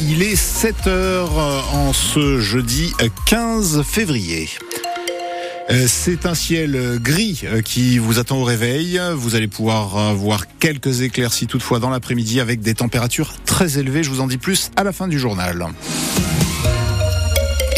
Il est 7h en ce jeudi 15 février. Euh, c'est un ciel gris euh, qui vous attend au réveil. Vous allez pouvoir voir quelques éclaircies toutefois dans l'après-midi avec des températures très élevées. Je vous en dis plus à la fin du journal.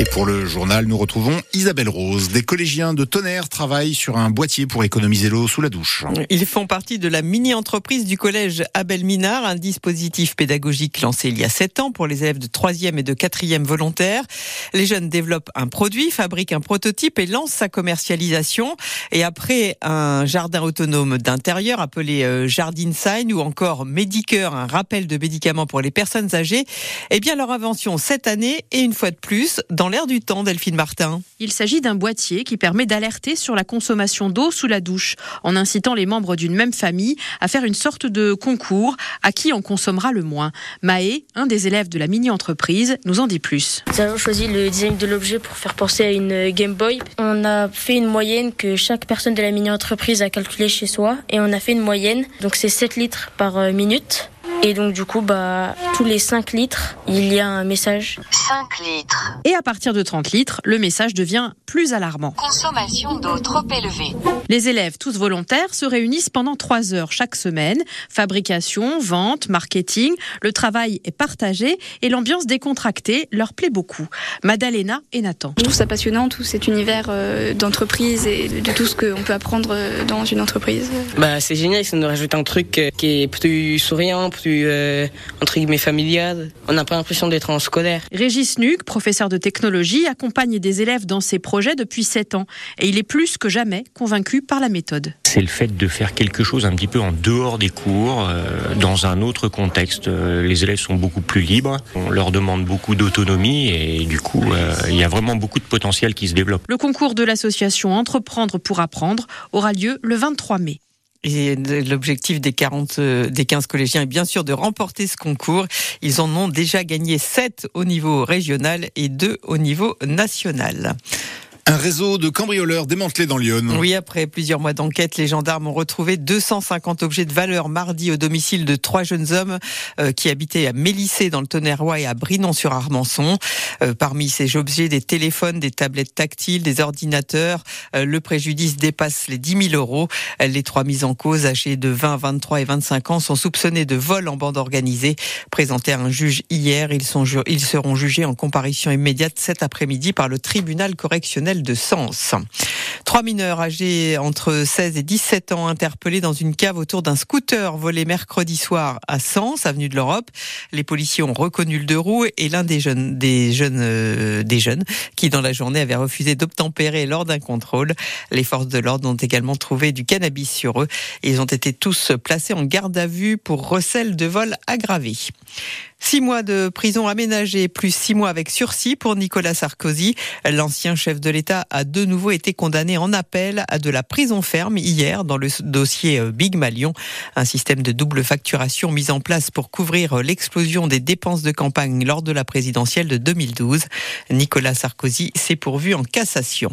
Et pour le journal, nous retrouvons Isabelle Rose. Des collégiens de Tonnerre travaillent sur un boîtier pour économiser l'eau sous la douche. Ils font partie de la mini-entreprise du collège Abel Minard, un dispositif pédagogique lancé il y a 7 ans pour les élèves de 3e et de 4e volontaires. Les jeunes développent un produit, fabriquent un prototype et lancent sa commercialisation. Et après un jardin autonome d'intérieur appelé euh, Jardin Sign ou encore Medicare, un rappel de médicaments pour les personnes âgées, eh bien leur invention cette année et une fois de plus dans l'air du temps, Delphine Martin. Il s'agit d'un boîtier qui permet d'alerter sur la consommation d'eau sous la douche, en incitant les membres d'une même famille à faire une sorte de concours à qui en consommera le moins. Maë, un des élèves de la mini-entreprise, nous en dit plus. Nous avons choisi le design de l'objet pour faire penser à une Game Boy. On a fait une moyenne que chaque personne de la mini-entreprise a calculée chez soi et on a fait une moyenne. Donc c'est 7 litres par euh, minute. Et donc du coup, bah, tous les 5 litres, il y a un message. 5 litres. Et à partir de 30 litres, le message devient plus alarmant. Consommation d'eau trop élevée. Les élèves, tous volontaires, se réunissent pendant 3 heures chaque semaine. Fabrication, vente, marketing, le travail est partagé et l'ambiance décontractée leur plaît beaucoup. Madalena et Nathan. Je trouve ça passionnant, tout cet univers euh, d'entreprise et de tout ce qu'on peut apprendre euh, dans une entreprise. Bah, c'est génial, ça nous rajoute un truc euh, qui est plus souriant, plus euh, entre guillemets familial. On n'a pas l'impression d'être en scolaire. Régis Nuc, professeur de technologie, accompagne des élèves dans ses projets depuis 7 ans et il est plus que jamais convaincu par la méthode. C'est le fait de faire quelque chose un petit peu en dehors des cours, euh, dans un autre contexte. Euh, les élèves sont beaucoup plus libres, on leur demande beaucoup d'autonomie et du coup, il y a vraiment beaucoup de potentiel qui se développe. Le concours de l'association Entreprendre pour apprendre aura lieu le 23 mai. Et l'objectif des 40, euh, des 15 collégiens est bien sûr de remporter ce concours. Ils en ont déjà gagné 7 au niveau régional et 2 au niveau national. Un réseau de cambrioleurs démantelé dans Lyon. Oui, après plusieurs mois d'enquête, les gendarmes ont retrouvé 250 objets de valeur mardi au domicile de trois jeunes hommes euh, qui habitaient à Mélissé dans le Tonnerrois et à Brinon-sur-Armançon. Euh, parmi ces objets, des téléphones, des tablettes tactiles, des ordinateurs. Euh, le préjudice dépasse les 10 000 euros. Les trois mises en cause, âgés de 20, 23 et 25 ans, sont soupçonnés de vol en bande organisée. Présentés à un juge hier, ils, sont, ils seront jugés en comparution immédiate cet après-midi par le tribunal correctionnel de Sens. Trois mineurs âgés entre 16 et 17 ans interpellés dans une cave autour d'un scooter volé mercredi soir à Sens, avenue de l'Europe. Les policiers ont reconnu le deux roues et l'un des jeunes, des jeunes, euh, des jeunes qui dans la journée avait refusé d'obtempérer lors d'un contrôle. Les forces de l'ordre ont également trouvé du cannabis sur eux. Ils ont été tous placés en garde à vue pour recel de vol aggravé. Six mois de prison aménagée, plus six mois avec sursis pour Nicolas Sarkozy. L'ancien chef de l'État a de nouveau été condamné en appel à de la prison ferme hier dans le dossier euh, Big Malion, un système de double facturation mis en place pour couvrir euh, l'explosion des dépenses de campagne lors de la présidentielle de 2012. Nicolas Sarkozy s'est pourvu en cassation.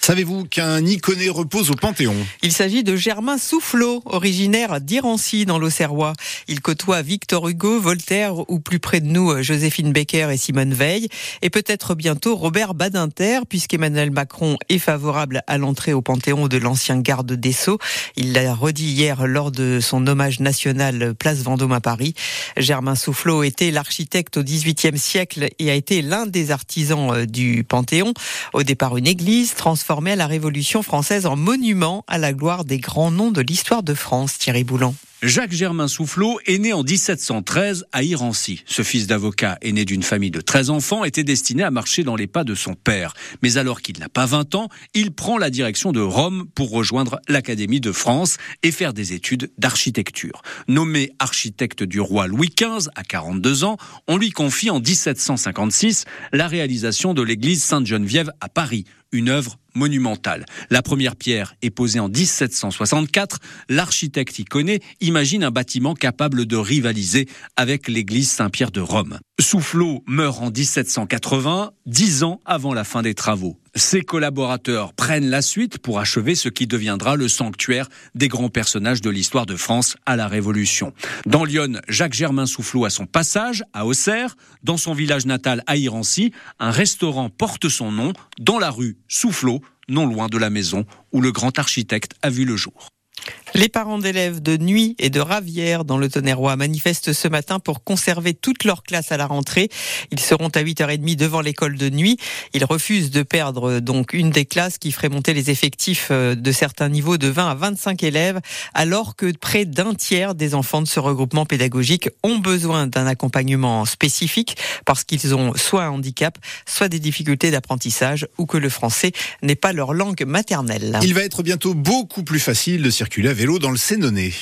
Savez-vous qu'un Iconé repose au Panthéon Il s'agit de Germain Soufflot, originaire d'Irancy dans l'Auxerrois. Il côtoie Victor Hugo, Voltaire ou plus près de nous Joséphine Baker et Simone Veil et peut-être bientôt Robert Badinter puisqu'Emmanuel Macron est favorable à l'entrée au Panthéon de l'ancien garde des Sceaux. Il l'a redit hier lors de son hommage national Place Vendôme à Paris. Germain Soufflot était l'architecte au XVIIIe siècle et a été l'un des artisans euh, du Panthéon. Au départ une église transformée à la Révolution française en monument à la gloire des grands noms de l'histoire de France, Thierry Boulan. Jacques Germain Soufflot est né en 1713 à Irancy. Ce fils d'avocat, aîné d'une famille de 13 enfants, était destiné à marcher dans les pas de son père. Mais alors qu'il n'a pas 20 ans, il prend la direction de Rome pour rejoindre l'Académie de France et faire des études d'architecture. Nommé architecte du roi Louis XV à 42 ans, on lui confie en 1756 la réalisation de l'église Sainte-Geneviève à Paris, une œuvre monumentale. La première pierre est posée en 1764. L'architecte iconé imagine un bâtiment capable de rivaliser avec l'église Saint-Pierre de Rome. Soufflot meurt en 1780, dix ans avant la fin des travaux. Ses collaborateurs prennent la suite pour achever ce qui deviendra le sanctuaire des grands personnages de l'histoire de France à la Révolution. Dans Lyon, Jacques Germain Soufflot a son passage à Auxerre. Dans son village natal à Irancy, un restaurant porte son nom dans la rue Soufflot, non loin de la maison où le grand architecte a vu le jour. Les parents d'élèves de Nuit et de Ravière dans le Tonnerrois manifestent ce matin pour conserver toutes leurs classes à la rentrée. Ils seront à 8h30 devant l'école de Nuit. Ils refusent de perdre donc une des classes qui ferait monter les effectifs euh, de certains niveaux de 20 à 25 élèves alors que près d'un tiers des enfants de ce regroupement pédagogique ont besoin d'un accompagnement spécifique parce qu'ils ont soit un handicap, soit des difficultés d'apprentissage ou que le français n'est pas leur langue maternelle. Il va être bientôt beaucoup plus facile de circuler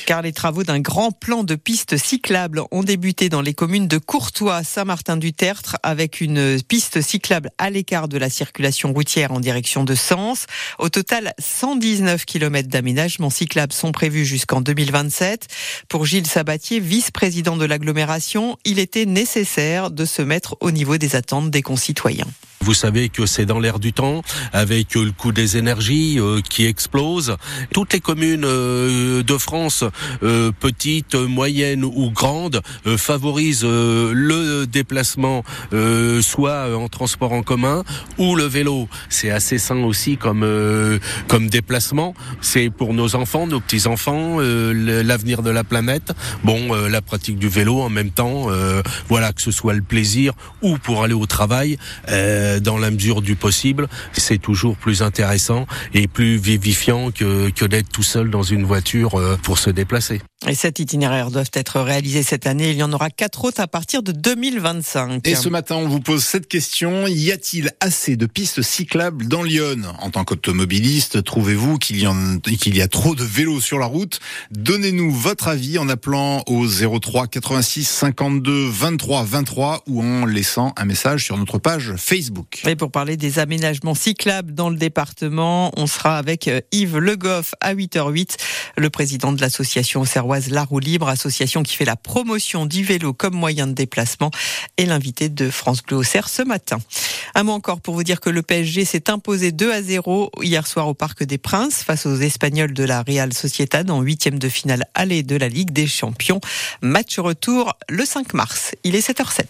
Car les travaux d'un grand plan de pistes cyclables ont débuté dans les communes de Courtois, Saint-Martin-du-Tertre, avec une piste cyclable à l'écart de la circulation routière en direction de Sens. Au total, 119 km d'aménagement cyclable sont prévus jusqu'en 2027. Pour Gilles Sabatier, vice-président de l'agglomération, il était nécessaire de se mettre au niveau des attentes des concitoyens. Vous savez que c'est dans l'air du temps, avec le coût des énergies euh, qui explose. Toutes les communes euh, de France, euh, petites, moyennes ou grandes, favorisent le déplacement, soit en transport en commun ou le vélo. C'est assez sain aussi comme comme déplacement. C'est pour nos enfants, nos petits enfants, l'avenir de la planète. Bon, la pratique du vélo en même temps, voilà que ce soit le plaisir ou pour aller au travail. Euh, dans la mesure du possible, c'est toujours plus intéressant et plus vivifiant que, que d'être tout seul dans une voiture euh, pour se déplacer. Et cet itinéraire doivent être réalisés cette année. Il y en aura quatre autres à partir de 2025. Et ce matin, on vous pose cette question. Y a-t-il assez de pistes cyclables dans Lyon? En tant qu'automobiliste, trouvez-vous qu'il y, en, qu'il y a trop de vélos sur la route? Donnez-nous votre avis en appelant au 03 86 52 23 23 ou en laissant un message sur notre page Facebook. Et pour parler des aménagements cyclables dans le département, on sera avec euh, Yves Legoff à 8h08, le président de l'association serroise La Roue Libre, association qui fait la promotion du vélo comme moyen de déplacement, et l'invité de France Bleu ce matin. Un mot encore pour vous dire que le PSG s'est imposé 2 à 0 hier soir au Parc des Princes face aux Espagnols de la Real Sociedad en huitième de finale aller de la Ligue des Champions. Match retour le 5 mars. Il est 7h07.